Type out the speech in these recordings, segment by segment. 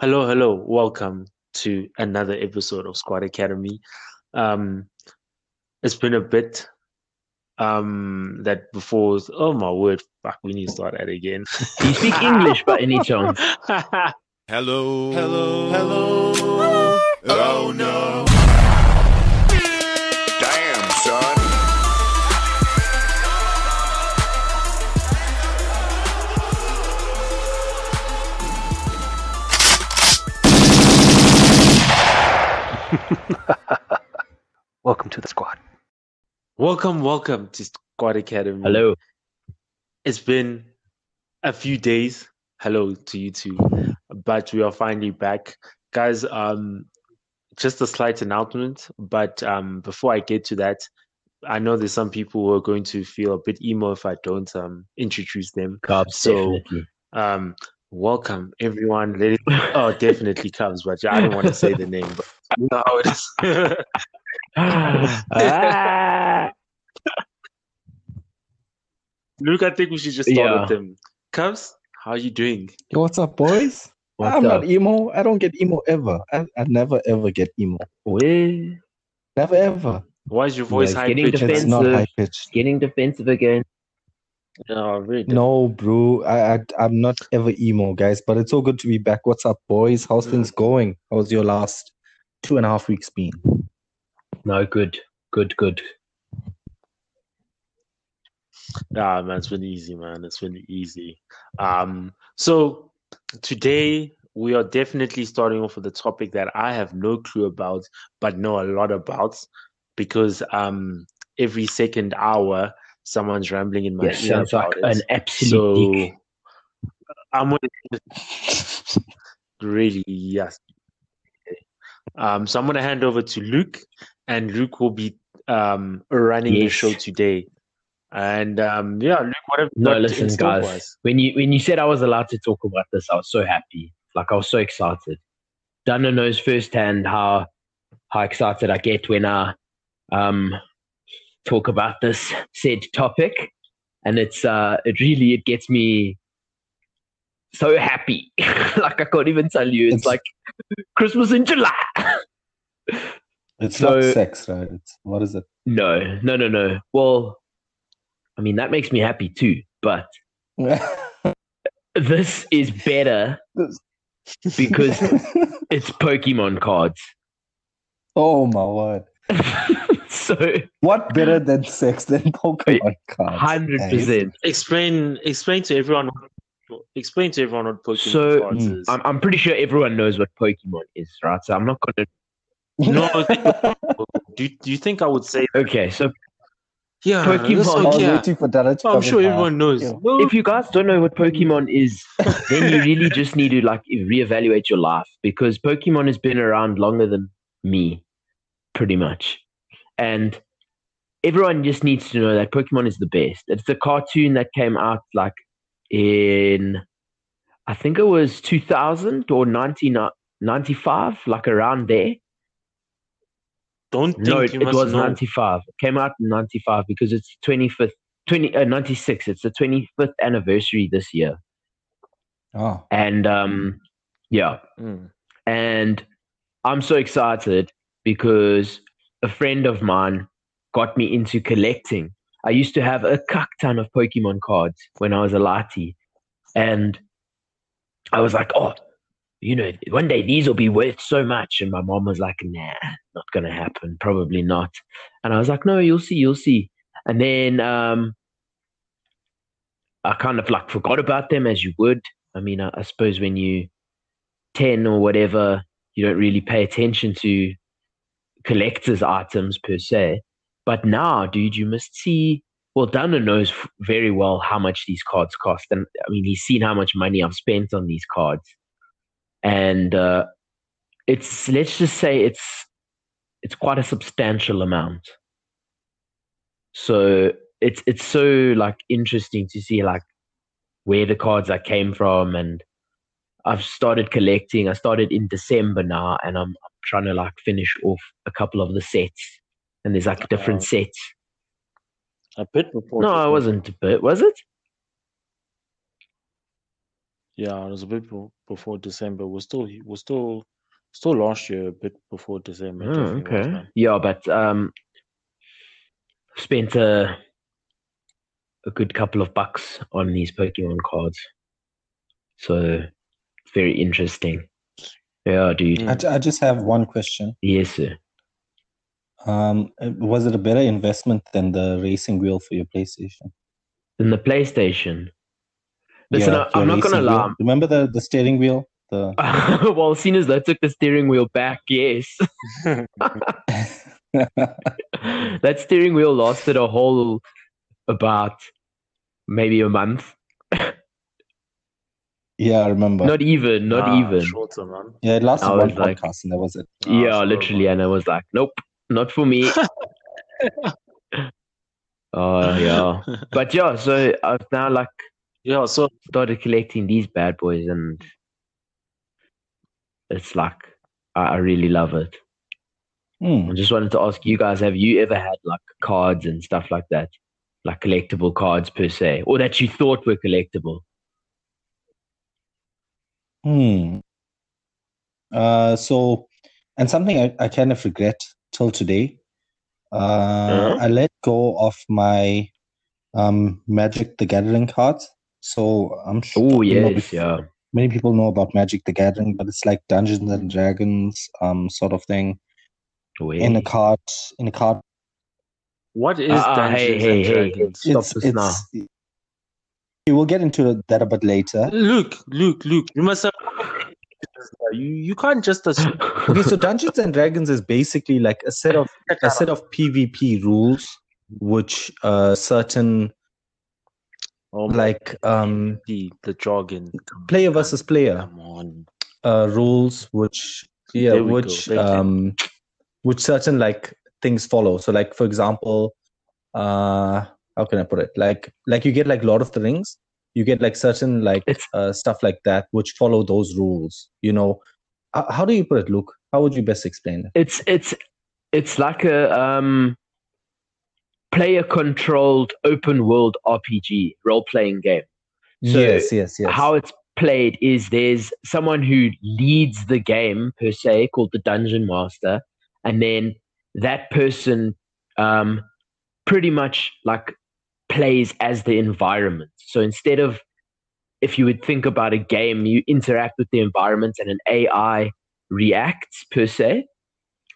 Hello, hello. Welcome to another episode of Squad Academy. Um, it's been a bit um that before oh my word fuck we need to start that again you speak English by any chance? Hello. Hello. Hello. Oh no. Welcome to the squad. welcome welcome to Squad Academy Hello. it's been a few days hello to you too but we are finally back guys um just a slight announcement but um before I get to that I know there's some people who are going to feel a bit emo if I don't um introduce them Cubs, So- definitely. Um, welcome everyone. Let it, oh, definitely comes, but I don't want to say the name. But you know how it is. Ah. Luke, I think we should just start Yeah. with them. Cubs, how are you doing? Yo, what's up, boys? What's I'm up? not emo. I don't get emo ever. I, I never ever get emo. Well, Never ever. Why is your voice it's high getting pitched? It's not Defensive. high pitched. getting defensive again. No, really. No, bro. I, I I'm not ever emo, guys. But it's so good to be back. What's up, boys? How's things going? How's your last two and a half weeks been? No, good, good, good. Nah, man, it's been easy, man. It's been easy. Um, so today we are definitely starting off with a topic that I have no clue about, but know a lot about, because um every second hour someone's rambling in my Yes, ear sounds like about it. an absolute So dick. I'm gonna really yes. Um, so I'm gonna hand over to Luke, and Luke will be um running the show today. And um, yeah, Luke, what have No, listen, guys. When you when you said I was allowed to talk about this, I was so happy. Like I was so excited. Dana knows firsthand how how excited I get when I um talk about this said topic, and it's uh it really it gets me so happy. like I can't even tell you. It's, It's- like Christmas in July. It's So- not sex, right? It's what is it? no, no, no, no. Well, I mean that makes me happy too, but this is better because it's Pokemon cards. oh my word! so What better than sex than Pokemon cards? hundred percent. Explain, explain to everyone. Explain to everyone what Pokemon So, cards mm, is. I'm I'm pretty sure everyone knows what Pokemon is, right? So I'm not gonna. No, do, do you think I would say? Okay, so Yeah, Pokemon- that's I was okay. waiting for Dara to I'm sure in. everyone knows. Yeah. No, if you guys don't know what Pokemon is, then you really just need to like reevaluate your life because Pokemon has been around longer than me, pretty much. And everyone just needs to know that Pokemon is the best. It's the cartoon that came out like in, I think it was 2000 or 1995, like around there. Don't think No, it, you it must was know. 95. It came out in 95 because it's 25th, 20, uh, 96. It's the 25th anniversary this year. Oh, And um, yeah, Mm. and I'm so excited because a friend of mine got me into collecting. I used to have a cuck ton of Pokemon cards when I was a latte, and I was like, oh, you know, one day these will be worth so much. And my mom was like, nah, not gonna happen, probably not. And I was like, no, you'll see, you'll see. And then um, I kind of like forgot about them as you would. I mean, I, I suppose when you 10 or whatever, you don't really pay attention to collector's items per se. But now, dude, you must see. Well, Dana knows very well how much these cards cost. And I mean, he's seen how much money I've spent on these cards. And uh, it's, let's just say it's, it's quite a substantial amount. So it's, it's so like interesting to see like where the cards I came from and I've started collecting. I started in December now, and I'm, trying to like finish off a couple of the sets. And there's like different sets. A bit before. No, I wasn't a bit. Was it? Yeah, it was a bit be- before December. We're still we're still still last year, a bit before December. it Oh, definitely was, okay. man. Yeah, but um, spent a a good couple of bucks on these Pokemon cards, so it's very interesting. Yeah, dude. Mm. I, I just have one question. Yes, sir. Um, was it a better investment than the racing wheel for your PlayStation? Than the PlayStation. Listen, I, I'm not gonna racing wheel. lie. Remember the the steering wheel? The well, seeing as they took the steering wheel back, yes. that steering wheel lasted a whole about maybe a month. yeah, I remember. Not even, not Nah, even. shorter, man. yeah, it lasted I one was like- podcast, and that was it. Ah, yeah, sorry, literally, man. and I was like, nope, not for me. Oh yeah, but yeah, so I've now like Yeah, so started collecting these bad boys, and it's like I, I really love it. Hmm. I just wanted to ask you guys: Have you ever had like cards and stuff like that, like collectible cards per se, or that you thought were collectible? Hmm. Uh, so, and something I, I kind of regret till today. Uh, Huh? I let go of my um Magic the Gathering cards. So I'm sure Oh yes, bef- yeah. many people know about Magic the Gathering, but it's like Dungeons and Dragons um sort of thing Oh, in a yes. card in a card. what is ah, Dungeons hey, and hey, hey. Dragons? Stop It's this it's now. we will get into that a bit later. Luke, Luke, Luke, you must have you you can't just assume Okay, so Dungeons and Dragons is basically like a set of a set of PvP rules, which uh certain oh, like um the the jargon. player versus player. Uh rules which yeah There which um which certain like things follow. So like for example uh how can i put it? Like like you get like lord of the rings. You get like certain like uh, stuff like that which follow those rules you know? How, how do you put it luke? How would you best explain it? It's it's it's like a um player controlled open world RPG role playing game. So yes yes yes How it's played is there's someone who leads the game per se called the dungeon master, and then that person um pretty much like plays as the environment. So instead of if you would think about a game, you interact with the environment and an AI reacts per se.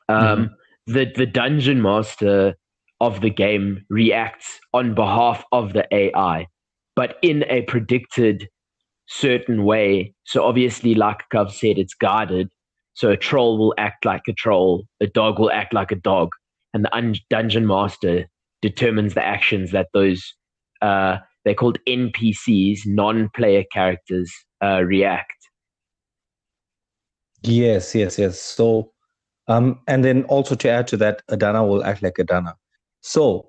Um, the the dungeon master of the game reacts on behalf of the AI, but in a predicted certain way. So obviously, like I've said, it's guarded. So a troll will act like a troll, a dog will act like a dog, and the un- dungeon master determines the actions that those uh, they're called NPCs, non-player characters, uh, react. Yes, yes, yes. So, um, and then also to add to that, Adana will act like Adana. So,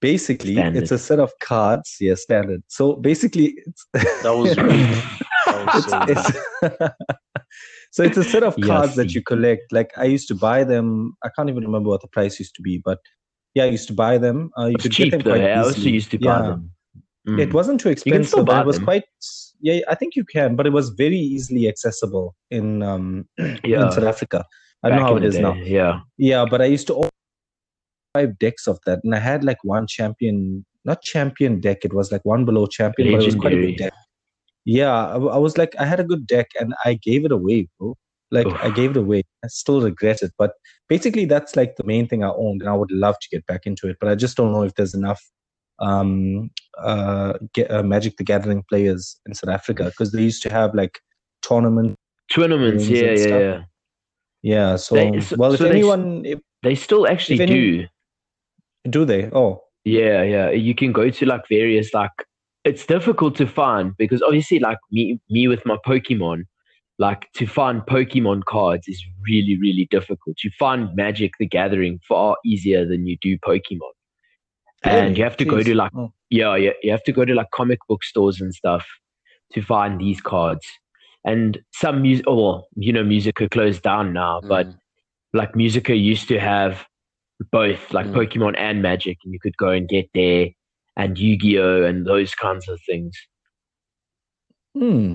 basically, Standard. it's a set of cards. Yeah, standard. So basically, it's That was that was so it's, so it's a set of Yeah, cards that you collect. Like I used to buy them. I can't even remember what the price used to be, but yeah, I used to buy them. Uh, you It's could cheap get them though. quite I also used to buy Yeah. them. Mm. It wasn't too can still expensive. and buy it was them. quite. Yeah, I think you can, but it was very easily accessible in um Yeah. in South Africa. I don't know how in it the is now. Yeah. Yeah, but I used to own five decks of that, and I had like one champion, not champion deck. It was like one below champion, but it was quite a good deck. Yeah, I, I was like, I had a good deck, and I gave it away, bro. Like Oof. I gave it away. I still regret it, but basically that's like the main thing I owned, and I would love to get back into it, but I just don't know if there's enough um uh, get, uh Magic the Gathering players in South Africa because they used to have like tournament. Tournaments, yeah, yeah, yeah. Yeah, so, They- so- well, if so they anyone, if, They still actually any- do. Do they? Oh, Yeah, yeah. You can go to like various like it's difficult to find because obviously like me me with my Pokemon, like to find Pokemon cards is really, really difficult. You find Magic the Gathering far easier than you do Pokemon. And Really? you have to go to like Oh. yeah, yeah, you have to go to like comic book stores and stuff to find these cards. And some music, oh, well, you know, Musica closed down now, but Mm. like Musica used to have both like Mm. Pokemon and Magic, and you could go and get there and Yu-Gi-Oh and those kinds of things. Hmm.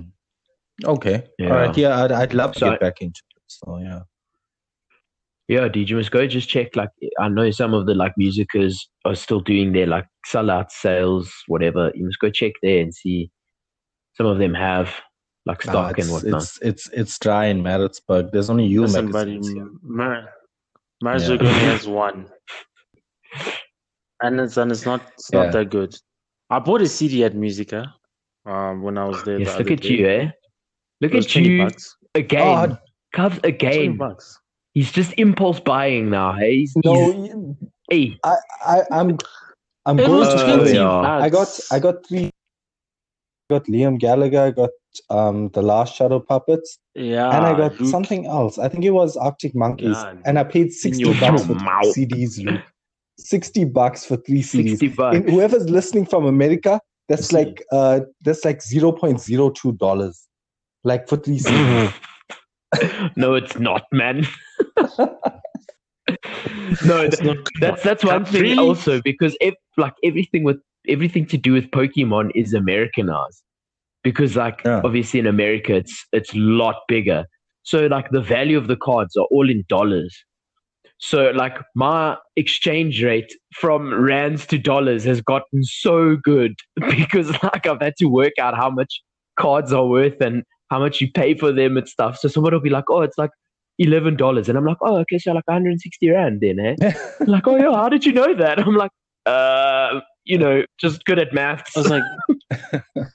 Okay. Yeah. All right. Yeah, I'd, I'd love to So get back into it. So yeah. Yeah, dude, you must go just check. Like, I know some of the like Musicas are still doing their like sellout sales, whatever. You must go check there and see. Some of them have like Nah, stock and it's, whatnot. it's it's it's dry in Maritzburg. There's only you Listen, buddy, magazines here. Mar- Marzog Yeah. has one, and it's and it's not it's not that good. I bought a CD at Musica, um, when I was there. yes, the look at day. you, eh? Look at you bucks. again. Oh, Cubs again. bucks. He's just impulse buying now. Hey, he's, he's no, hey, I, I I'm I'm It going was 20 yeah. bucks. I got I got three. I got Liam Gallagher. I got um the Last Shadow Puppets, yeah, and I got Luke. something else. I think it was Arctic Monkeys, Yeah, and I paid sixty bucks for mouth. three CDs. Luke. Sixty bucks for three CDs. 60 bucks. And whoever's listening from America, that's See. like uh that's like zero point zero two dollars, like for three CDs. no, it's not, man. no, It's not- that's that's one thing Really? also because if like everything with everything to do with Pokemon is Americanized because like Yeah. obviously in America it's it's a lot bigger. So like the value of the cards are all in dollars. So like my exchange rate from rands to dollars has gotten so good because like I've had to work out how much cards are worth and how much you pay for them and stuff. So someone will be like, "Oh, it's like eleven dollars," and I'm like, "Oh, okay, so like 160 rand then, eh?" like, "Oh yeah, how did you know that?" I'm like, "Uh, you know, just good at maths." I was like,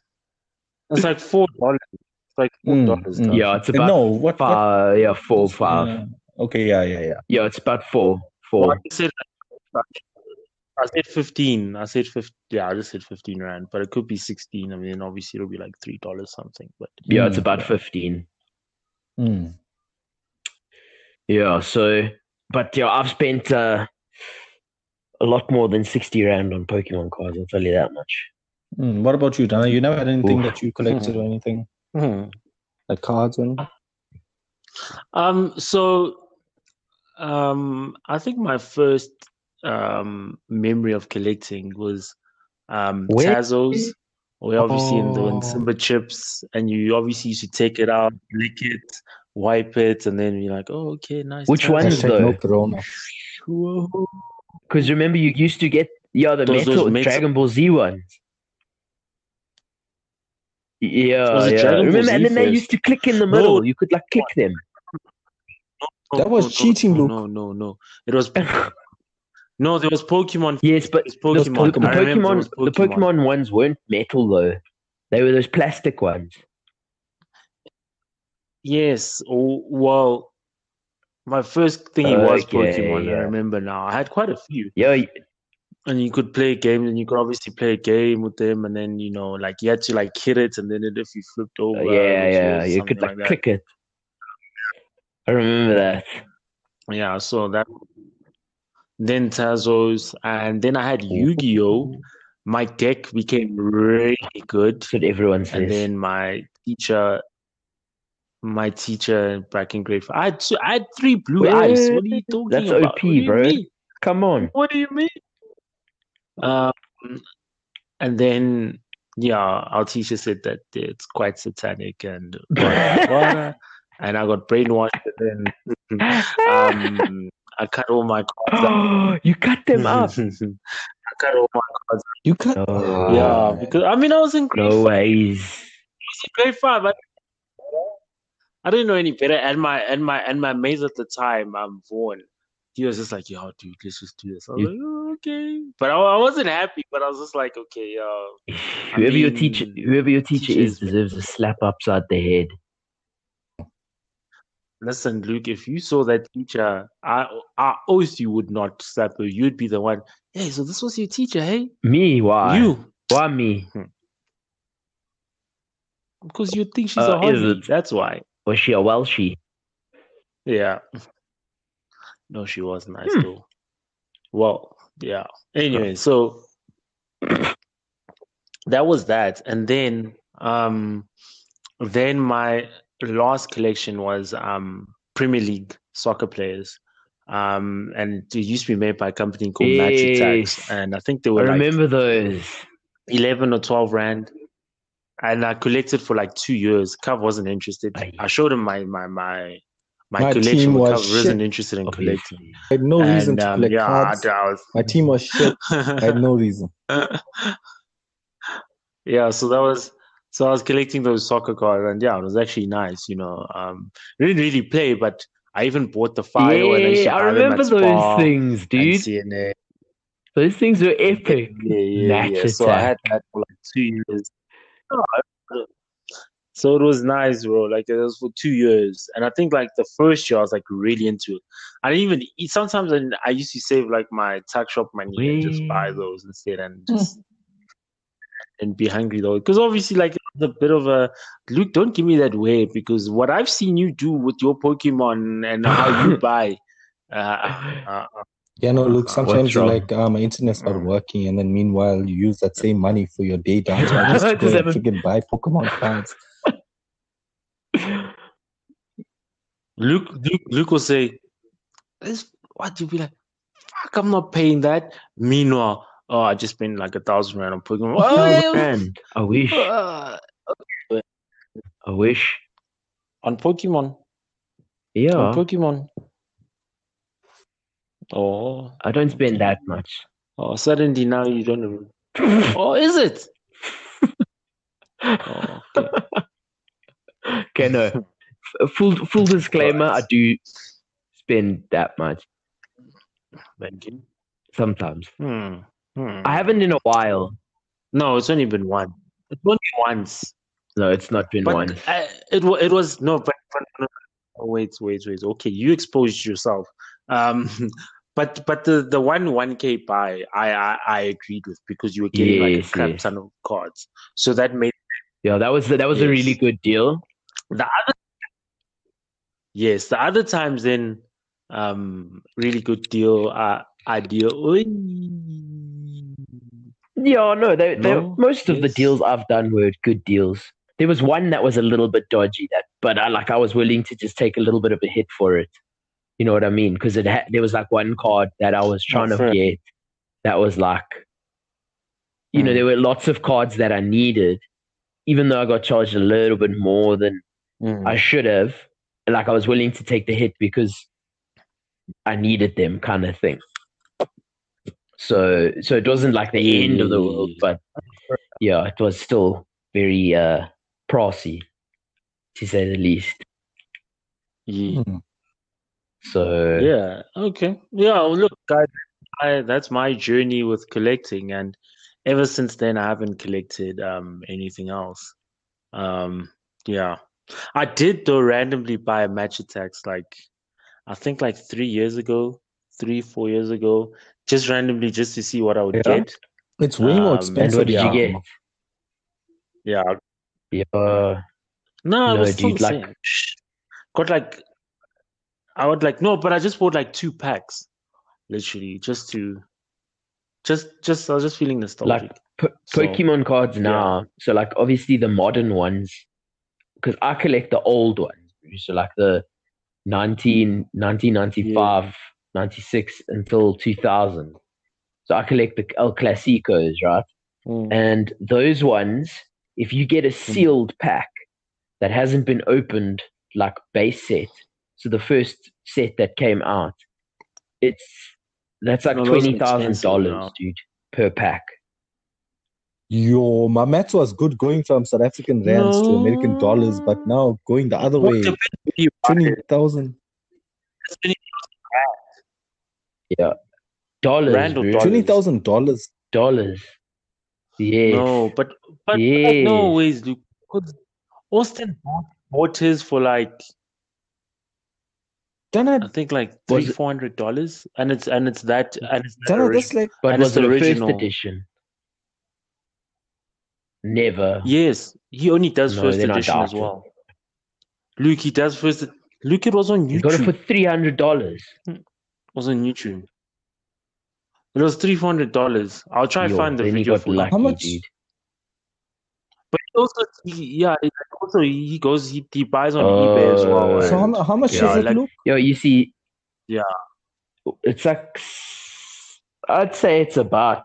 it's like four dollars. It's like four Mm, dollars. mm. yeah, it's about no, what? what five, yeah, four, five. uh, okay, yeah, yeah, yeah. Yeah, it's about four, Well, four. I said, I said fifteen. I said fifteen. Yeah, I just said fifteen rand, but it could be sixteen. I mean, obviously it'll be like three dollars something. But Yeah, it's Mm, about fifteen. Mm. Yeah, so but yeah, I've spent uh, a lot more than sixty rand on Pokemon cards. I'll tell you that much. Mm. What about you, Dana? You never had anything Oof. that you collected or anything Hmm. like cards or anything? Um, so um, I think my first um memory of collecting was um Where? Tazos. We obviously in the in Oh. Simba chips, and you obviously used to take it out, lick it, wipe it, and then you're like, oh, okay, nice. Which Tazo." ones, Hashtag though? no Because remember, you used to get yeah the Those- those metal metal- Dragon Ball Z ones. Yeah, Was yeah. Dragon Remember, and then they used to click in the middle. You could like click them. That was cheating, no, Luke. No, no, no. It was no. There was Pokemon. Yes, but It's those Pokemon. po- the I remember Pokemon, the Pokemon ones weren't metal though. They were those plastic ones. Yes. Oh, well, my first thingy was Okay, Pokemon. I remember now. I had quite a few, Yeah, y- and you could play games, and you could obviously play a game with them, and then you know, like you had to like hit it, and then it, if you flipped over, yeah, yeah. You could something like click it. I remember that. Yeah, so that. Then Tazos, and then I had Yu-Gi-Oh. My deck became really good. That's what everyone says. and then my teacher, my teacher back in grade five, I had, two, I had three blue Wait, eyes. What are you talking that's about? OP, do you bro. mean? Come on. What do you mean? Um, and then yeah, our teacher said that it's quite satanic and wada, wada, and I got brainwashed. And then um, I cut all my cards. out. you cut them up. I cut all my cards. You cut. Oh, yeah, because I mean I was in grade no five. ways. grade five. I, I didn't know any better. And my and my and my mates at the time, um, Vaughn, he was just like, "Yo, dude, let's just do this." I was You- like, oh, "Okay," but I, I wasn't happy. But I was just like, "Okay, yo." Whoever your teacher, whoever your teacher is, deserves a slap upside the head. Listen, Luke, if you saw that teacher, I I oath you would not slap her. You'd be the one. Hey, so this was your teacher, hey? Me? Why? You, Why me? because you think she's Uh, a hottie. That's why. Was she a Welshie? Yeah. No, she was nice Hmm. though. Well, yeah. Anyway, so that was that, and then um, then my last collection was um Premier League soccer players. Um, and it used to be made by a company called Match Attax, Yes. and I think they I were like remember those. eleven or twelve rand. and I collected for like two years. Cov wasn't interested. I showed him my my my my, My collection. team but was Cov wasn't shit. interested in collecting. I had no reason And, to um, collect yeah, cards. I, I was, My team was shit. I had no reason. yeah, so that was so I was collecting those soccer cards, and yeah, it was actually nice. You know, um, I didn't really play, but I even bought the file. and I, Yeah, I remember those Spar things, and dude. CNA. Those things were epic. Yeah, yeah, Match yeah. So I had that for like two years. Oh, So it was nice, bro. Like it was for two years, and I think like the first year I was like really into it. I didn't even eat. Sometimes I, I used to save like my tax shop money and just buy those instead, and just and be hungry though. Because obviously, like it's a bit of a Luke. Don't give me that way because what I've seen you do with your Pokemon and how you buy. Uh, uh, Yeah, no, look, sometimes you're like, uh, my internet's not working, and then meanwhile, you use that same money for your day downtime just to Does go and freaking buy Pokemon cards. Luke, Luke, Luke will say, "This what?" You'll be like, "Fuck, I'm not paying that." Meanwhile, oh, I just spent like a thousand rand on Pokemon. Oh, Man, I wish. uh, I wish. on Pokemon, Yeah, on Pokemon. Oh, I don't spend that much. oh, suddenly now you don't. Even... Oh, is it? Oh, okay. Okay, no. Full full disclaimer: I do spend that much Thank you. sometimes. Hmm. Hmm. I haven't in a while. No, it's only been one. It's only once. No, it's not been But one. uh, it it was no, but, but no, no, wait, wait, wait. Okay, you exposed yourself. Um, but but the the one one k buy, I, I I agreed with because you were getting like a Yes, crap yes. ton of cards, so that made Yeah, that was that was a really good deal. The other. Yes, the other times then, um, really good deal. Uh, idea. Oy. Yeah, no, they, they, No? most of the deals I've done were good deals. There was one that was a little bit dodgy, that but I like I was willing to just take a little bit of a hit for it. You know what I mean? Because it had, there was like one card that I was trying to fair. get that was like, you know, Mm. there were lots of cards that I needed, even though I got charged a little bit more than Mm. I should have. Like I was willing to take the hit because I needed them, kind of thing. So, so it wasn't like the end of the world, but yeah, it was still very uh pricey, to say the least. Yeah. Hmm. So Yeah. Okay. Yeah. well, Look, guys, I, that's my journey with collecting, and ever since then, I haven't collected um anything else. Um. Yeah. I did though randomly buy a Match Attax like I think like three years ago, three four years ago, just randomly just to see what I would Yeah. get. It's way more Um, expensive. what did you yeah. get? Yeah. yeah, No, it No, was still dude, like-. Got like I would like no, but I just bought like two packs, literally, just to just just I was just feeling nostalgic. Po- So, Pokemon cards now. So like obviously the modern ones, because I collect the old ones. So like the 19, 1995, 96 until 2000. So I collect the El Clasicos, right? Mm. And those ones, if you get a sealed pack that hasn't been opened, like base set, so the first set that came out, it's that's like No, twenty thousand dollars, dude, per pack. Yo, my maths was good going from South African rands to American dollars, but now going the other What way, depends where you buy twenty it. thousand. Dollars, Rand or bro. dollars? Twenty thousand dollars. dollars. Yeah. No, but but, but Yes. no ways, Luke. 'cause Austin bought, bought his for like Then I, I think like Was three four hundred dollars, and it's and it's that and it's that then I like but and was it's the a first original. edition? Never. yes, he only does No, first edition as well. Luke, he does first. Luke, it was on YouTube. You got it YouTube. for three hundred dollars. It was on YouTube. It was three four hundred dollars. I'll try and find the video for you. lucky, How much? dude. But also, he, yeah, also he goes, he, he buys on eBay as well. Uh, so. How, how much yeah, is it, like- Luke? Yo, you see. Yeah. It's like I'd say it's about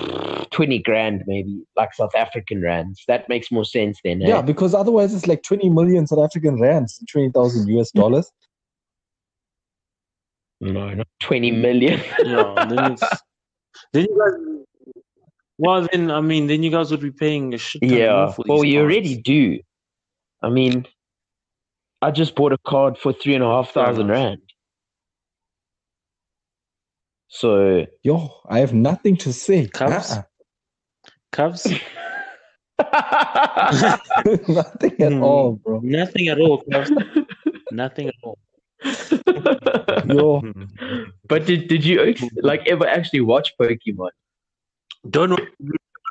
like twenty grand, maybe like South African rands. That makes more sense then. eh? Yeah, because otherwise it's like 20 million South African rands, 20,000 US dollars. No, not twenty million. Yeah, then it's then you guys. Well, then I mean, then you guys would be paying a shit. ton more yeah. for Well, you cards. already do. I mean, I just bought a card for three and a half Fair thousand enough. rand. So Yo, I have nothing to say. Cubs? Uh-uh. Cubs. nothing at Hmm. all, bro. Nothing at all. Cubs. Nothing at all. Yo, But did did you like ever actually watch Pokemon? Don't worry,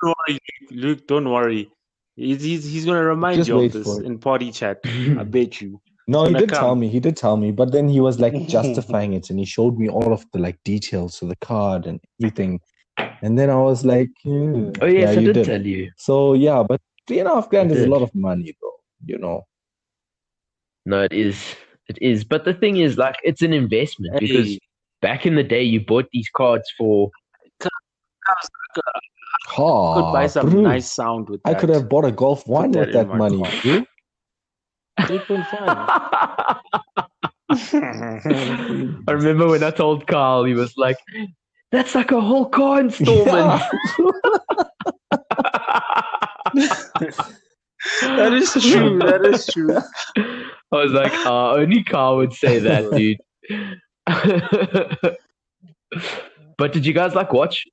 don't worry, Luke. Don't worry. He's he's, he's gonna remind Just you of this in party chat. I bet you. No, he did tell me. He did tell me, but then he was like justifying it, and he showed me all of the like details of the card and everything. And then I was like, hmm, Oh yes, I you did, tell you. So yeah, but three and a half grand is a lot of money, though. You know. No, it is. It is. But the thing is, like, it's an investment because back in the day, you bought these cards for. Could buy some bro. nice sound with I could have bought a Golf One with that money, car. bro. Three point five. I remember when I told Carl, he was like, "That's like a whole car installment." that is true. That is true. I was like, uh, only Carl would say that, dude. but did you guys like watch?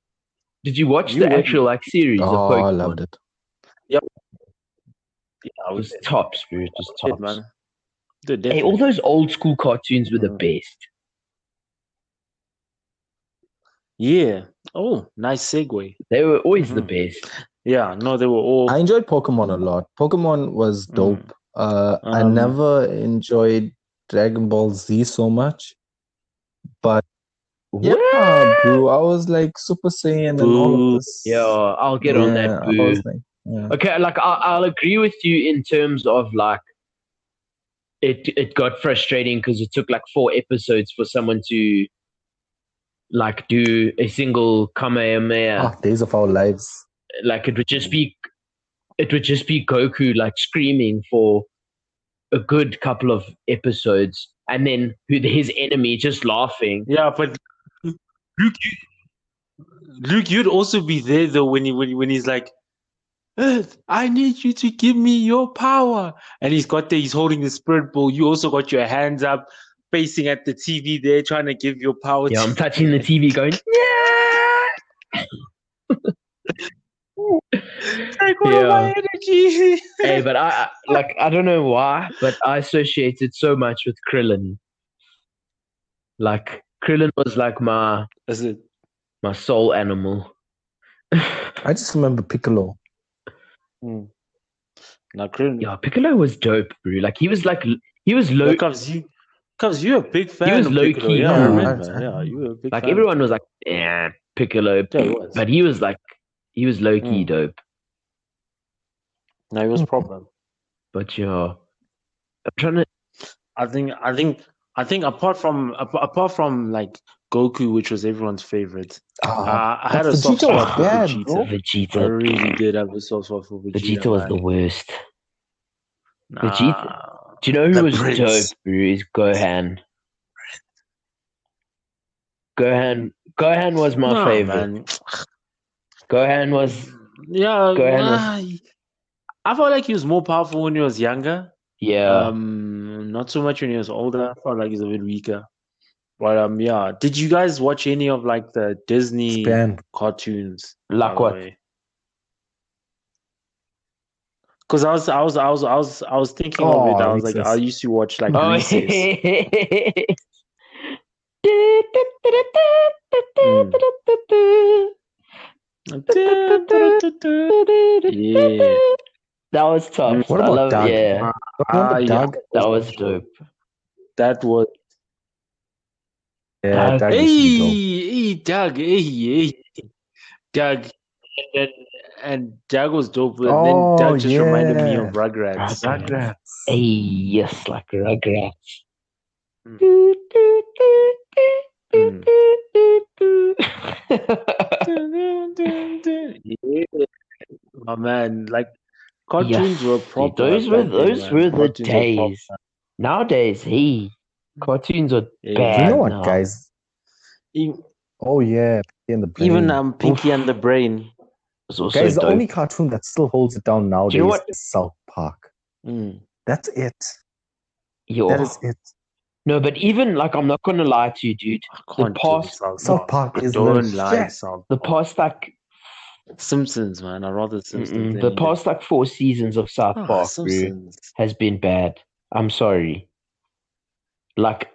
Did you watch You the wouldn't. actual like series Oh, Pokemon? I loved it. Yeah, I was was tops, bro. It was it, tops. man. Dude, Hey, all those old school cartoons were the Mhm. best. Yeah. Oh, nice segue. They were always the Mhm. best. Yeah. No, they were all. I enjoyed Pokemon a lot. Pokemon was Mm. dope. Uh, I Um, never enjoyed Dragon Ball Z so much, but yeah, bro, I was like Super Saiyan and all of this. Yeah, I'll get on Yeah, that. I was like, yeah. Okay, like I'll, I'll agree with you in terms of like it. It got frustrating because it took like four episodes for someone to like do a single Kamehameha. Ah, Days of Our Lives. Like it would just be, it would just be Goku like screaming for a good couple of episodes, and then his enemy just laughing. Yeah, but Luke, you, Luke, you'd also be there though when he when, when he's like, Earth, I need you to give me your power, and he's got there, he's holding the spirit ball. You also got your hands up, facing at the TV there, trying to give your power. Yeah, to I'm touching the TV, going. Yeah. Take all of my energy. hey, but I I- like I don't know why, but I associated so much with Krillin. Like Krillin was like my That's it. my soul animal. I just remember Piccolo. Mm. Now, Krillin, yeah, Piccolo was dope, bro. Like he was like he was low. Because you, Cubs, you're a big fan. He was of low Piccolo. key, Yeah, I remember. Yeah, you were a big Like fan. everyone was like, yeah, Piccolo, Yeah, he was. but he was like he was low key Mm. dope. No, it was problem. But yeah, I'm trying to. I think I think I think apart from apart from like Goku, which was everyone's favorite, Ah, uh, I had a but soft spot for bad, Vegeta. bro. I really did have a soft spot for Vegeta. Vegeta was man. the worst. Nah. Vegeta. Do you know who was Prince. dope, bro? Is Gohan. Gohan. Gohan was my Nah, favorite. man. Gohan was Yeah, Gohan was- I felt like he was more powerful when he was younger. yeah. Um, not so much when he was older. I felt like he's a bit weaker. But um, yeah. Did you guys watch any of like the Disney Span. cartoons? like what? Because I was, I was, I was, I was, I was thinking of Oh, it. I was like, Recess. I used to watch like Oh, Yeah. That was tough. What I about love Doug? yeah. Remember Ah, yeah. That was dope. That was. Yeah, Doug. Doug Hey, used to be dope. hey, Doug, hey, hey, Doug, and, and Doug was dope. And then Oh, Doug just reminded me yeah. of Rugrats. Rugrats. Hey, yes, like Rugrats. Mm. Mm. yeah, my man. Like cartoons Yeah, were proper. those were back then, those man. were the Cartoons were proper. days. Nowadays, he cartoons are Yeah. bad. you know what, now. guys? Even, Oh yeah, in the brain. even um, Pinky and the Brain. It's also guys, the dope. only cartoon that still holds it down nowadays know what? is South Park. Mm. That's it. Yo. That is it. No, but even like I'm not gonna lie to you, dude. I past- South South Park. Park is Don't the. South The past like Simpsons, man. I rather Simpsons. than the past like four seasons of South Ah, Park, bro, has been bad. I'm sorry. Like,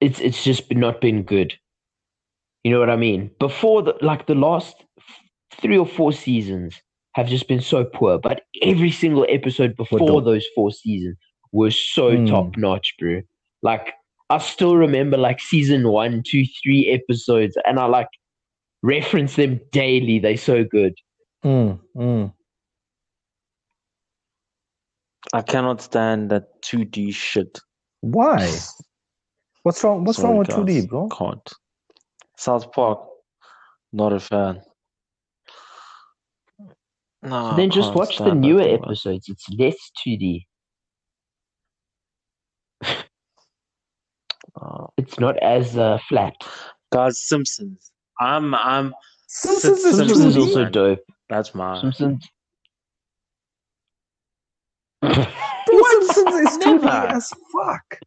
it's it's just not been good. You know what I mean? Before the like the last three or four seasons have just been so poor, but every single episode before those four seasons were so Mm. top notch, bro. Like I still remember like season one, two, three episodes, and I like reference them daily. They're so good. Mm, mm. I cannot stand that 2D shit. Why? What's wrong? What's Sorry, wrong with guys. 2D, bro? Can't. South Park. Not a fan. No, I then just can't watch the stand newer thing, man. episodes. It's less 2D. Uh, It's not as uh, flat. guys, Simpsons. I'm, I'm. Simpsons is Simpsons Simpsons is also man. dope. That's my. Simpsons. The Simpsons is 2D Never. as fuck.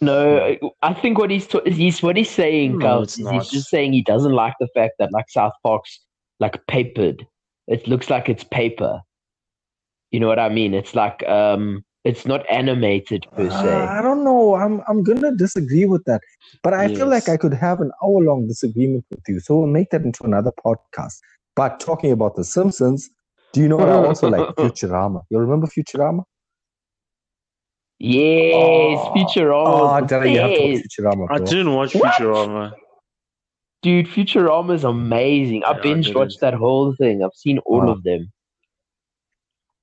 No, I think what he's ta- he's what he's saying, No, Cal, is he's just saying he doesn't like the fact that like South Park's like papered. It looks like it's paper. You know what I mean? It's like um, it's not animated per Uh, se. I don't know. I'm I'm gonna disagree with that, but I feel like I could have an hour long disagreement with you. So we'll make that into another podcast. But talking about the Simpsons, do you know what I also like? Futurama. You remember Futurama? Yes, Oh, Futurama. Oh, was the Dara, you have to watch best. Futurama, I didn't watch What? Futurama. Dude, Futurama is amazing. I Yeah, I binge didn't. watched that whole thing. I've seen all Oh. of them.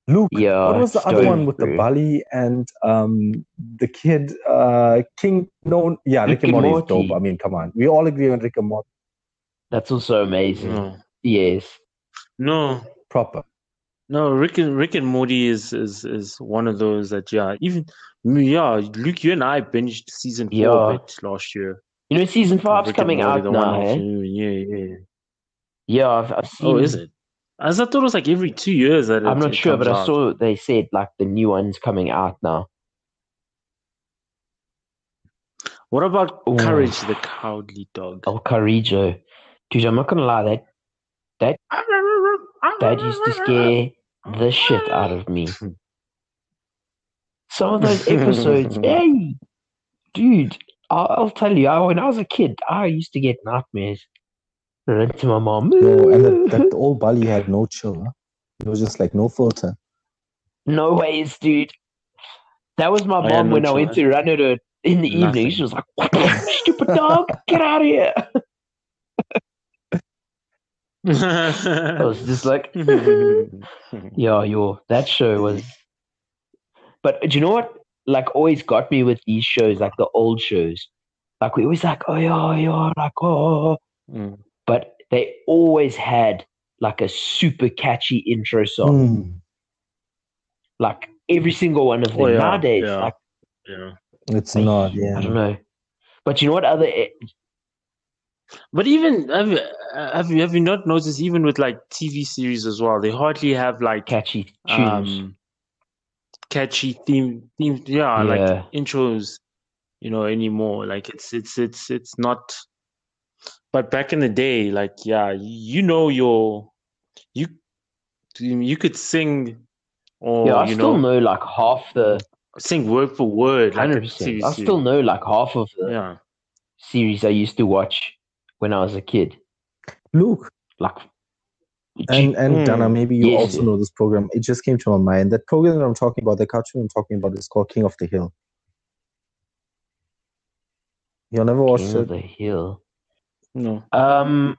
Luke, Yeah, what was the other one with the bro. Bali and um the kid uh King? No, yeah, Rick, Rick and and Morty is dope. I mean, come on, we all agree on Rick and Morty. That's also amazing. No, Yes. no, Proper. no. Rick and Rick and Morty is is is one of those that yeah. Even yeah, Luke, you and I binged season four Yeah. of it last year. You know, season five's coming out now, eh? Yeah, yeah. Yeah, I've, I've seen. Oh, is it? As I thought it was like every two years that I'm not sure, but I saw they said like the new one's coming out now. What about Ooh. Courage the Cowardly Dog? El Carijo. Dude, I'm not gonna lie, that that that used to scare the shit out of me. Some of those episodes, hey, dude, I'll, I'll tell you, I, when I was a kid, I used to get nightmares. Run to my mom. No, and that, that old Bali had no chill. Huh? It was just like no filter. No ways, dude. That was my I had mom no when I went choice. to run at her in the evening. She was like, "What the stupid dog? Get out of here!" I was just like, "Yeah, yo, that show was." But do you know what? Like, always got me with these shows, like the old shows. Like we always like, "Oh yeah, yeah," like oh, Mm. but they always had like a super catchy intro song. Mm, Like every single one of them Oh, yeah, nowadays. yeah. Like yeah. it's I- not. Yeah. I don't know. But you know what other But even have you, have you have you not noticed even with like TV series as well, they hardly have like catchy tunes? um catchy theme theme yeah, Yeah. like intros, you know, anymore. Like it's it's it's it's not but back in the day, like yeah, you know your you you could sing or yeah, I you still know, know, like half the sing word for word hundred percent. TV I series. still know like half of the yeah. series I used to watch when I was a kid. look Like and and Mm. Dana, maybe you Yes. also know this program. It just came to my mind. That program that I'm talking about, the cartoon I'm talking about, is called King of the Hill. You'll never watch King it. of the Hill. No. Um,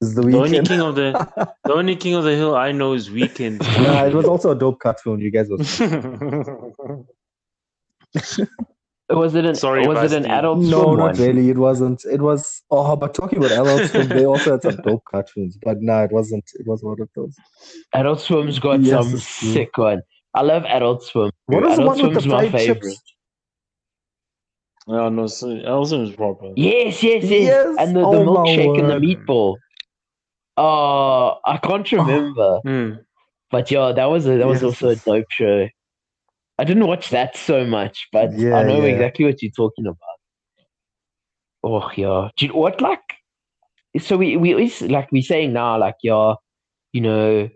It's the The only king of the the only king of the hill I know is Weekend. nah, it was also a dope cartoon. You guys was Was it an Sorry, was it an Basti. adult No, swim not one? really. It wasn't. It was. Oh, but talking about adult swim, they also had some dope cartoons. But no, it wasn't. It was one of those. Adult Swim's got Yes, some it's true. sick one. I love Adult Swim. What was the Adult one with the Swim's my fried chips? favorite. No, no, so Elson was proper. Yes, yes, yes. Yes, And the, the oh milkshake and the meatball. Oh, I can't remember. Hmm. But yeah, that was a, that was also a dope show. I didn't watch that so much, but Yeah, I know yeah. exactly what you're talking about. Oh yeah, do you what like? So we we always like we saying now like yeah, you know,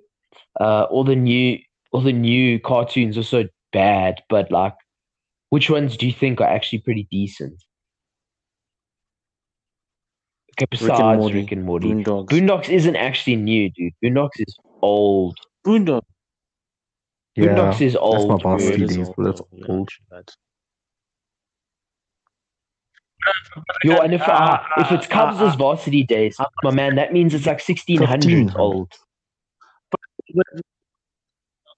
uh, all the new all the new cartoons are so bad, but like, which ones do you think are actually pretty decent? Okay, Rick and besides Morty. Rick and Morty, Boondocks. Boondocks isn't actually new, dude. Boondocks is old. Boondocks. Yeah, Boondocks is that's my bro. boss. Yeah, CDs, but that's. Yeah, old. true that. Yo, and if uh, if it's Uh, Cubs' uh, varsity days, my man, that means it's like sixteen hundred old.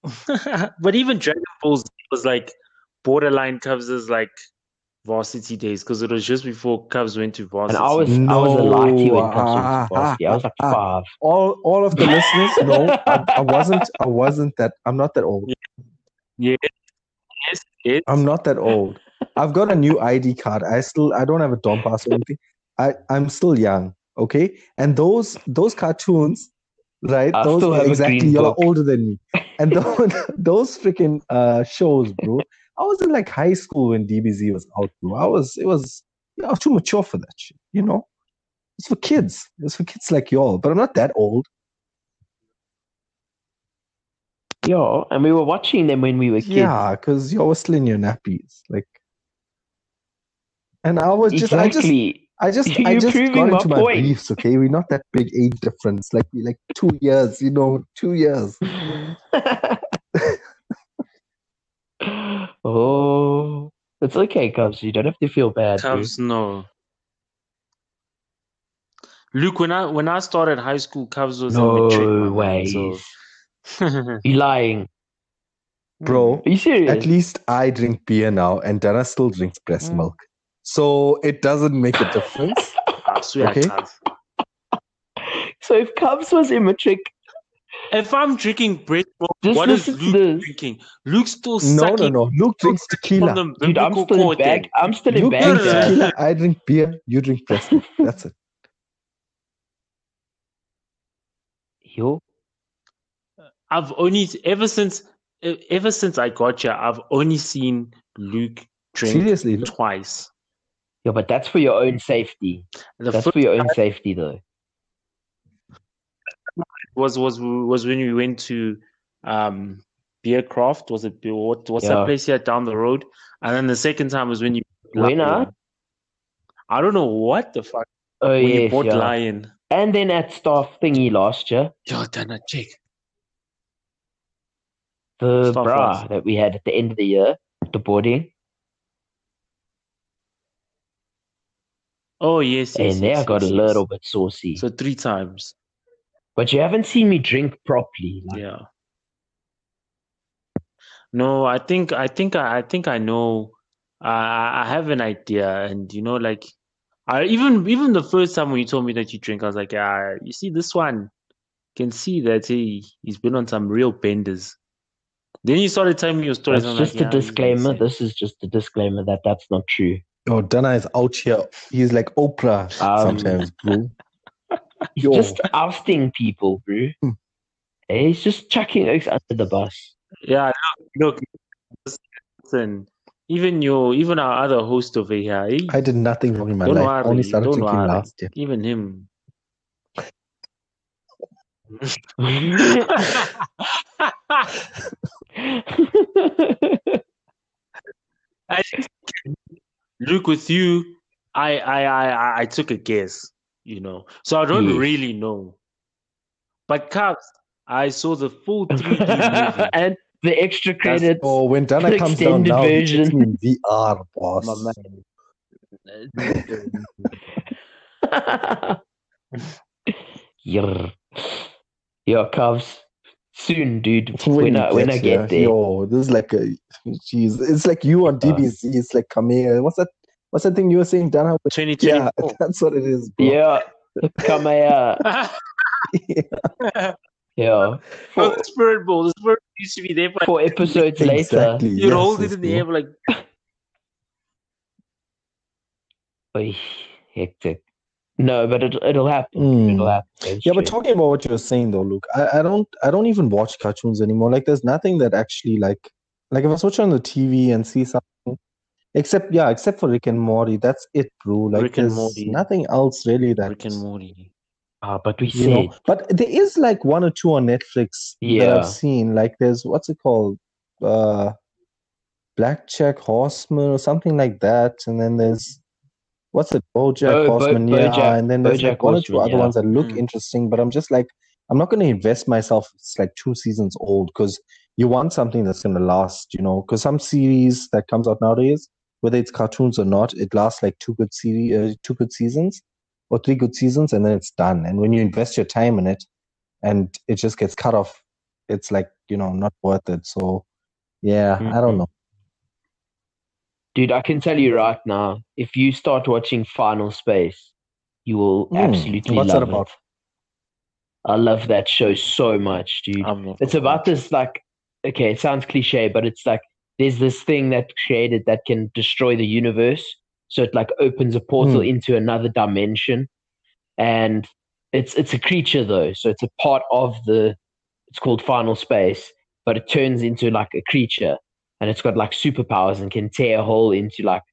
but even Dragon Ball Z was like borderline Cubs as like varsity days because it was just before Cubs went to And varsity. I was I was a lighty when Cubs No, went to varsity. I was like ah, ah. five. All, all of the listeners know I, I wasn't. I wasn't that. I'm not that old. yes, yes, yes. I'm not that old. I've got a new ID card. I still. I don't have a Dom pass or anything. I. I'm still young. Okay, and those those cartoons, right? I those still exactly. green You're older than me. And those those freaking uh shows, bro. I was in like high school when DBZ was out, bro. I was. It was. I was too mature for that shit. You know. It's for kids. It's for kids like y'all. But I'm not that old. Yeah, and we were watching them when we were kids. Yeah, because you were still in your nappies, like. And I was just, I just I just, I You're just got into my point. briefs. Okay, we're not that big age difference. Like, we like two years. You know, two years. oh, it's okay, Cubs. You don't have to feel bad. dude. Cubs, no. Luke, when I when I started high school, Cubs was in matric. No my man, so- You're lying. Bro, Are you serious? at least I drink beer now, and Dana still drinks breast Mm. milk. So it doesn't make a difference. Okay. So if Cubs was in matric, If I'm drinking breast milk, Just what is Luke this. drinking? Luke's still no, no, sucking no. Luke drinks on tequila. the dude, I'm biblical still in cord bag. then. I'm still in Luke bag. drinks Yeah. tequila. I drink beer. You drink breast milk. That's it. Yo, I've only ever since e- ever since I got here, I've only seen Luke drink Seriously, Luke. twice. yeah, but that's for your own safety. The That's first for your own safety, though. Was was was when we went to um Beercraft. Was it Beer- what what's Yeah. that place here down the road? And then the second time was when you When I- I don't know what the fuck Oh when you bought yeah. Lion. And then at staff thingy last year, Yo, Dana, check. the Staff bra that we had at the end of the year, the boarding, Oh yes, yes. and there I yes, got yes, a yes. little bit saucy. So three times. But you haven't seen me drink properly. Like, Yeah. No, I think I think I, I think I know. I I have an idea, and you know, like, I even even the first time when you told me that you drink, I was like, yeah, you see, this one can see that he he's been on some real benders. Then you started telling me your stories. That's just like, a yeah, disclaimer. This is just a disclaimer that that's not true. Oh, Dana is out here. He's like Oprah Um, sometimes, bro. He's Yo. just ousting people, bro. Hmm. Eh, He's just chucking oaks under the bus. Yeah, look, look, listen. Even your even our other host over here, he, I did nothing wrong in my life. I only started don't drinking worry. last year. even him. I Luke, with you, I, I, I, I- I took a guess, you know, so I don't Yes. really know. But Cubs, I saw the full 3D movie. and the extra credits. Oh, when Dana comes down now, he version. me in VR, boss. My man. Yer. Yeah, Cubs. Soon, dude. When, When, I when I here, get there. yo, this is like a, jeez, it's like you on uh. DBZ. It's like Kamea. What's that? What's that thing you were saying, Dana? Twenty twenty Yeah, that's what it is, bro. Yeah. Come here. Yeah. Oh, Four, the spirit ball. The spirit used to be there for four episodes later. Exactly. you'd yes, hold it yes, in the bro. air for like Oy, hectic. No, but it, it'll happen. Mm. It'll happen. It's Yeah, but talking about what you were saying though, Luke, I, I don't I don't even watch cartoons anymore. Like there's nothing that actually like like if I switch on the TV and see something except yeah, except for Rick and Morty, that's it, bro. Like Rick and Morty. nothing else really that Rick and Morty. Ah, but we you know. But there is like one or two on Netflix that I've seen. Like there's what's it called? Uh Blackjack Horseman or something like that. And then there's what's it? BoJack Bo- Horseman, yeah. BoJack- And then there's BoJack like one or two other yeah. ones that look Mm. interesting, but I'm just like, I'm not going to invest myself. It's like two seasons old because you want something that's going to last, you know. Because some series that comes out nowadays, whether it's cartoons or not, it lasts like two good series, uh, two good seasons, or three good seasons, and then it's done. And when you invest your time in it, and it just gets cut off, it's like you know not worth it. So, yeah, I don't Mhm. know. Dude, I can tell you right now, if you start watching Final Space, you will Hmm, absolutely what's that about? it. I love that show so much, dude. It's about this like okay, it sounds cliche, but it's like there's this thing that created that can destroy the universe. So it like opens a portal Hmm. into another dimension. And it's it's a creature though, so it's a part of the it's called final space, but it turns into like a creature and it's got like superpowers and can tear a hole into like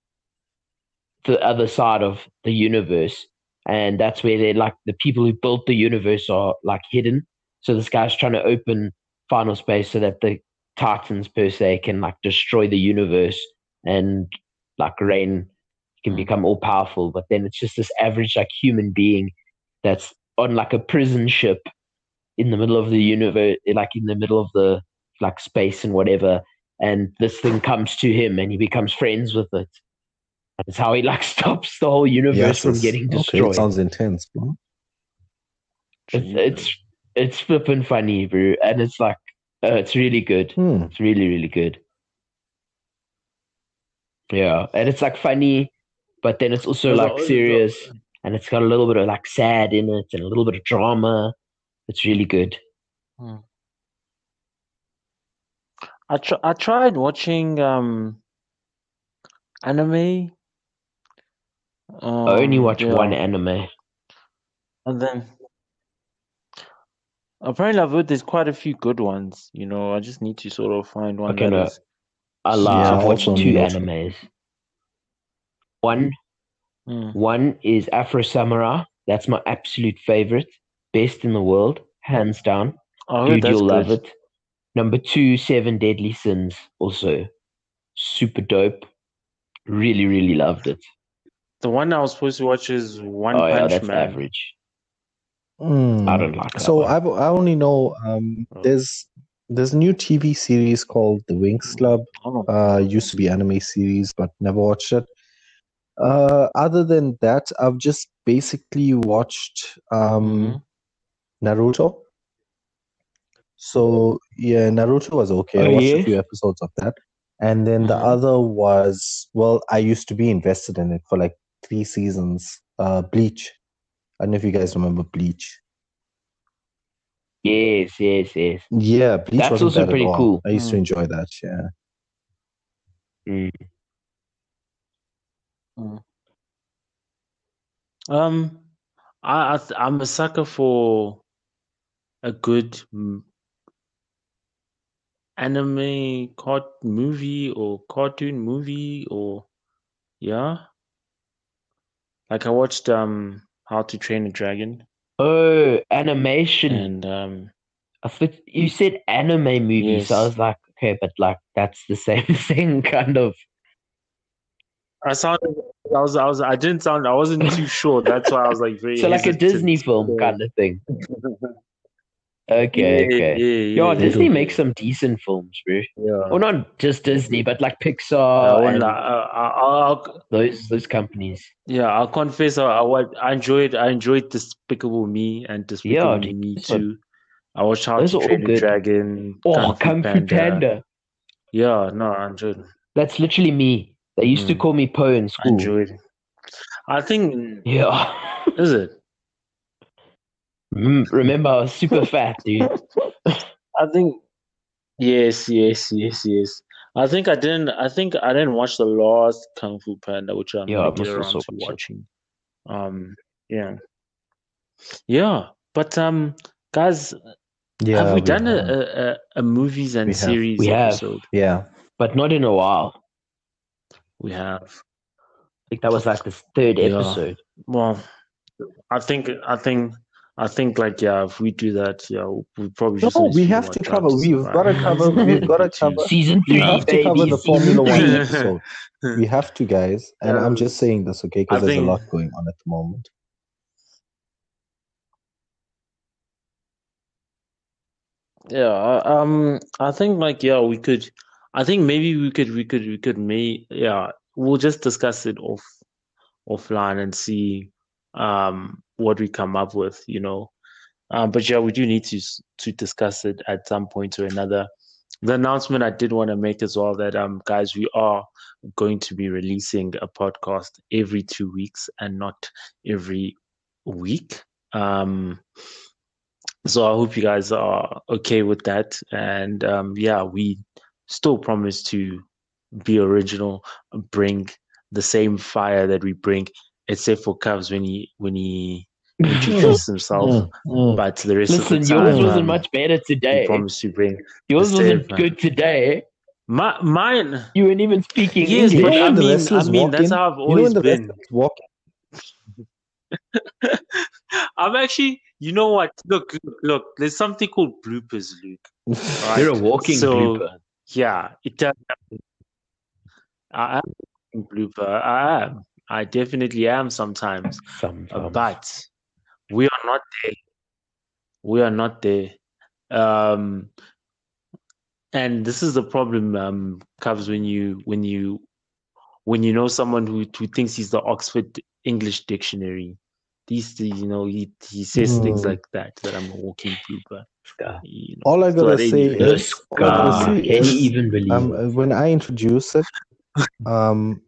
the other side of the universe. And that's where they're like the people who built the universe are like hidden. So this guy's trying to open final space so that the Titans per se can like destroy the universe and like Rain can Mm. become all powerful. But then it's just this average like human being that's on like a prison ship in the middle of the universe, like in the middle of the like space and whatever. And this thing comes to him and he becomes friends with it. That's how he like stops the whole universe from Yes, getting okay, destroyed. it sounds intense, bro. It's it's it's flipping funny, bro, and it's like uh, it's really good. Hmm. It's really really good. Yeah, and it's like funny, but then it's also There's like a- serious, and it's got a little bit of like sad in it and a little bit of drama. It's really good. I tr- I tried watching um anime. I only Um, watch yeah, one anime. and then apparently I've heard there's quite a few good ones. You know, I just need to sort of find one Okay, that no. is. I Yeah, love. I've watched two animes. One Mm. one is Afro Samurai. That's my absolute favorite, best in the world, hands down. Heard Dude, you'll love it. Number two, Seven Deadly Sins, also super dope. Really, really loved it. The one I was supposed to watch is One oh yeah, Punch that's Man. average. Hmm. I don't like. So. I've, I only know um, Oh. there's there's a new TV series called The Winx Club. Oh, Uh, used to be anime series, but never watched it. Uh, other than that, I've just basically watched um, Mhm. Naruto. So yeah, Naruto was okay. I Oh, watched a few episodes of that, and then the Mhm. other was well, I used to be invested in it for like three seasons. Uh, Bleach. I don't know if you guys remember Bleach. yes, yes, yes. Yeah, Bleach That's wasn't also bad at pretty all. cool. I used to Mm. enjoy that. Yeah. Mm. Um, I, I th- I'm a sucker for a good mm, anime cart movie or cartoon movie or yeah. Like I watched um How to Train a Dragon Oh, animation. and um I thought you said anime movie, so I was like, okay, but like that's the same thing, kind of. I sounded I was I was I didn't sound I wasn't too sure. That's why I was like very So like a Disney film kind of thing. Okay, Yeah, okay. yeah, Yo, yeah, Disney yeah. makes some decent films, bro. Yeah. Well, not just Disney, but like Pixar won't and I- I- uh, uh, I'll, those those companies. Yeah, I'll confess. Uh, I, I, I enjoyed. I enjoyed Despicable Me and Despicable dude, Me what- too. I watched How to Train Your. Dragon. Oh, Kung Fu Panda. Yeah, no, I enjoyed. That's literally me. They used to Mm. call me Poe in school. I enjoyed. I think Yeah. is it? Mm, Remember, I was super fat, dude. I think yes, yes, yes, yes. I think I didn't. I think I didn't watch the last Kung Fu Panda, which I'm Yeah, get around to watching. Um, yeah, yeah. But um, guys, Yeah, have we done have. a, a, a, movies and We have. series We have. episode? Yeah. But not in a while. We have. I think that was like the third Yeah. episode. Well, I think I think I think like yeah, if we do that, yeah, we probably just No, we have to cover. Travis We've got to cover. We've got to cover. Season three. We have to baby. cover the Formula One episode. We have to, guys. And I'm just saying this, okay? Because there's a lot going on at the moment. Yeah, I- um, I think like yeah, we could. I think maybe we could, we could, we could. May yeah, we'll just discuss it off offline and see um what we come up with, you know. Um, but yeah, we do need to to discuss it at some point or another. The announcement I did want to make as well that um guys, we are going to be releasing a podcast every two weeks and not every week. Um, so I hope you guys are okay with that. And um, yeah, we still promise to be original, bring the same fire that we bring, except for Cubs when he when he introduced himself. Mm, mm. But the rest Listen, of the season. Listen, yours wasn't um, much better today. promise to bring Yours wasn't same, good today. my, mine. You weren't even speaking Yes, You but English. I mean, I mean that's how I've always you know been. Walking. I'm actually, you know what? Look, look, look. There's something called bloopers, Luke. Right? You're a walking So, blooper. Yeah, it does. I am a blooper. I am. I definitely am sometimes. Sometimes. but we are not there. We are not there. Um, and this is the problem, um, Cubs, when you when you when you know someone who who thinks he's the Oxford English Dictionary. These, you know, he he says things Hmm. like that. That I'm walking through, Scar. You know. All I So gotta at say any The rate, is, all gotta say Can is, you even believe um, when I introduce it, um,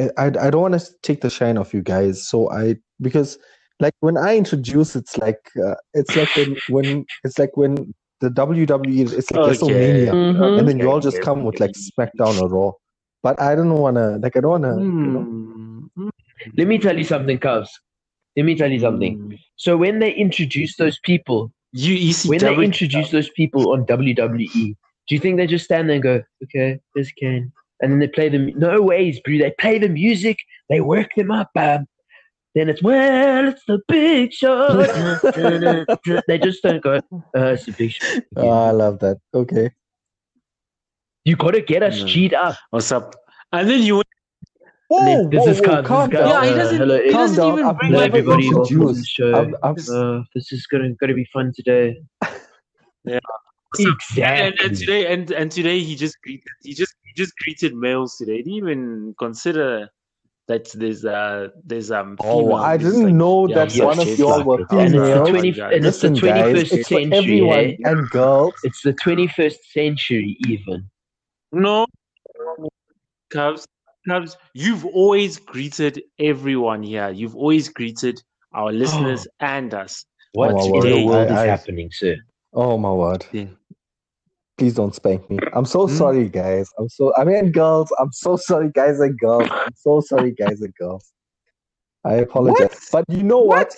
I, I I don't want to take the shine off you guys. So I because like when I introduce, it's like uh, it's like when when it's like when the WWE it's like Okay. WrestleMania, Mhm. and then you all just come with okay. like SmackDown or Raw. But I don't wanna like I don't wanna. You know, Hmm. Let me tell you something, Cubs. Let me tell you something. Hmm. So when they introduce those people, You ECW. when they introduce those people on WWE, do you think they just stand there and go, "Okay, this Kane," and then they play them? No ways, bro. They play the music, they work them up, bam. Then it's well, it's the big show. they just don't go, uh, "It's the big show." oh, I love that. Okay. You gotta get us No. cheat up. What's up? And then you Whoa, this whoa, is whoa, Cubs, calm down. Yeah, he Uh, doesn't- hello, he doesn't down. even I've bring like everybody. Welcome to the show. I've, I've, Uh, this is gonna gonna be fun today. Yeah. and, Exactly. and today and and today he just greeted he just he just greeted males today. He didn't even consider that there's uh there's um Oh, I didn't like, know yeah, that yeah, one of shades y'all were it. and it's the females. twenty guys. and it's the Listen, guys, it's century. everyone eh? and girls. It's the twenty first century, even. No, Cubs, Cubs, you've always greeted everyone here. You've always greeted our listeners and us. What my in word. the world is I- happening, sir? Oh my word! Yeah. Please don't spank me. I'm so Hmm? sorry, guys. I'm so. I mean, girls. I'm so sorry, guys and girls. I'm so sorry, guys and girls. I apologize. But you know what?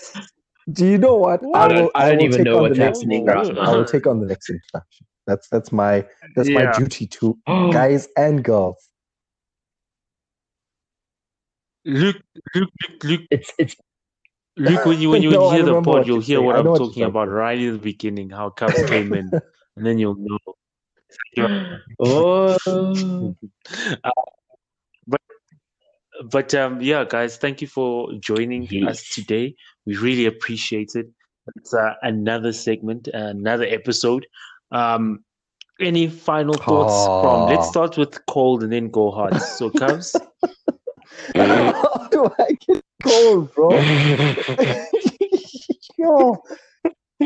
Do you know what? I don't, I don't will even take know on what's the next happening introduction. I will take on the next introduction. That's that's my that's my duty to guys and girls. Luke, Luke, Luke, Luke, It's it's Luke. When you when you No, hear the pod, you'll hear what I I'm what talking about right in the beginning. How Cubs came in, and then you'll know. Oh But but um, yeah, guys, thank you for joining us today. We really appreciate it. It's uh, another segment, another episode. Um, any final thoughts from? Let's start with cold and then go hard. So, Cubs, How do I get cold, bro? Yo,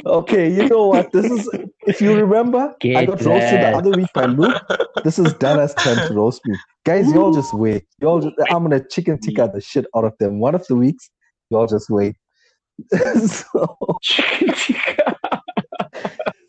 Okay, you know what? This is if you remember, I Get got roasted the other week by Luke. This is Dana's turn to roast me. Guys, y'all just wait. Y'all just, I'm gonna chicken tikka the shit out of them. One of the weeks, y'all just wait. so,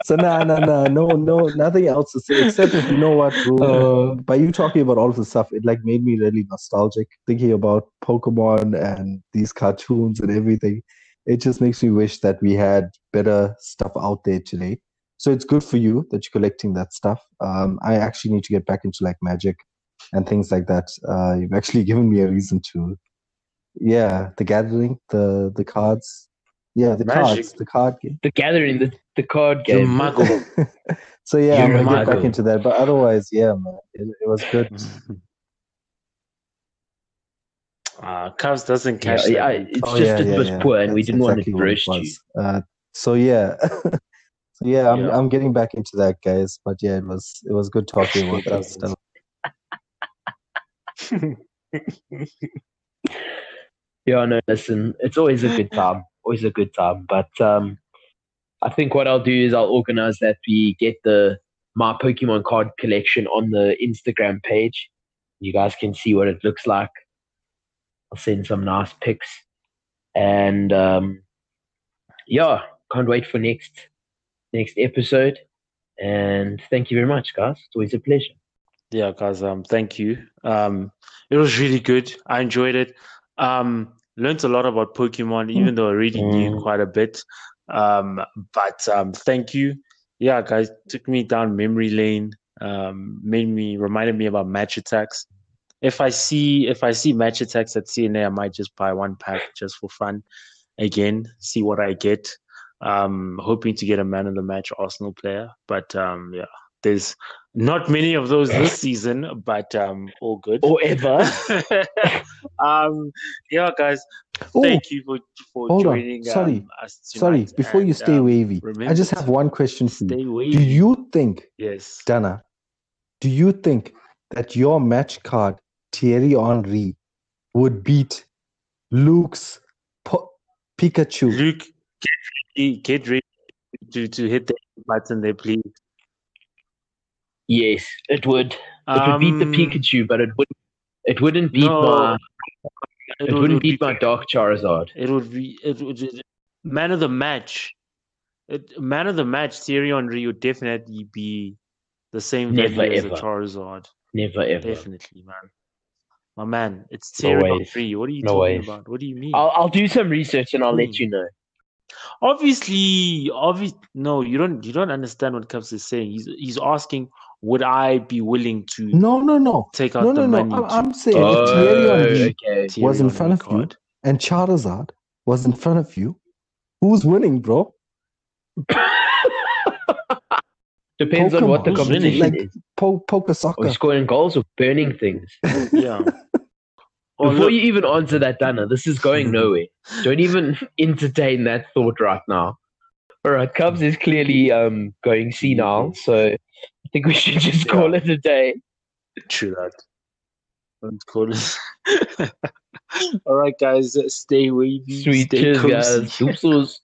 so nah, nah, nah, no, no, nothing else to say except if you know what, bro. Uh, by you talking about all of the stuff, it like made me really nostalgic thinking about Pokemon and these cartoons and everything. It just makes me wish that we had better stuff out there today. So it's good for you that you're collecting that stuff. Um, I actually need to get back into like Magic and things like that. Uh, you've actually given me a reason to. Yeah, the gathering, the the cards. Yeah, the Magic. cards, the card game. the gathering, the, the card You game. muggle. so yeah, I'm You're a gonna get back into that. But otherwise, yeah, man, it, it was good. Uh, Cubs doesn't Yeah, catch yeah, that. it's Oh, just yeah, it yeah, was yeah. poor, and we didn't want to what it roast you. Uh, so yeah, so yeah, I'm Yeah. I'm getting back into that, guys. But yeah, it was it was good talking about that stuff. Yeah, no, listen, it's always a good time. Always a good time. But um, I think what I'll do is I'll organize that we get the my Pokemon card collection on the Instagram page. You guys can see what it looks like. I'll send some nice pics. And um, yeah, can't wait for next next episode. And thank you very much, guys. It's always a pleasure. Yeah, guys, um, thank you. Um, it was really good. I enjoyed it. Um, learned a lot about Pokemon, even though I already knew Mm. quite a bit. Um, but um, thank you. Yeah, guys, took me down memory lane. Um, made me reminded me about Match Attax. If I see if I see Match Attax at CNA, I might just buy one pack just for fun. Again, see what I get. Um, hoping to get a man of the match Arsenal player, but um, yeah, there's not many of those this season, but um, all good. Or ever. um, yeah, guys, Oh, thank you for for hold on. joining Sorry. um, us sorry, before you stay um, wavy, I just have one question for you. Do you think, Yes. Dana, do you think that your match card Thierry Henry would beat Luke's po- Pikachu? Luke, get ready, get ready to, to hit the button there, please. yes, it would. It would beat the Um, Pikachu, but it wouldn't. It wouldn't beat no, my. It, It would- wouldn't would be- beat my Dark Charizard. It would be it would it- man of the match. It, man of the match, Thierry Henry would definitely be the same Never, value as a. Charizard. Never ever. Definitely, man. My man, it's No Thierry ways. Henry. What are you No talking ways. about? What do you mean? I'll I'll do some research and I'll let Hmm. you know. Obviously, obvious. No, you don't. You don't understand what Cubs is saying. He's he's asking, would I be willing to No, no, no. take out No, the no, no. money? I'm, I'm saying get if the Thierry Oh, Henry okay. Thierry was in front of you card? and Charizard was in front of you, who's winning, bro? Depends on what the Pokemon. competition Like- is. Po- poker soccer. we scoring goals or burning things? Yeah. Or Before look, you even answer that, Dana, this is going nowhere. Don't even entertain that thought right now. All right, Cubs is clearly um, going senile, so I think we should just call it a day. True that. Don't call it. All right, guys. Stay wavy. Sweet stay cheers, cozy. guys. Deuces.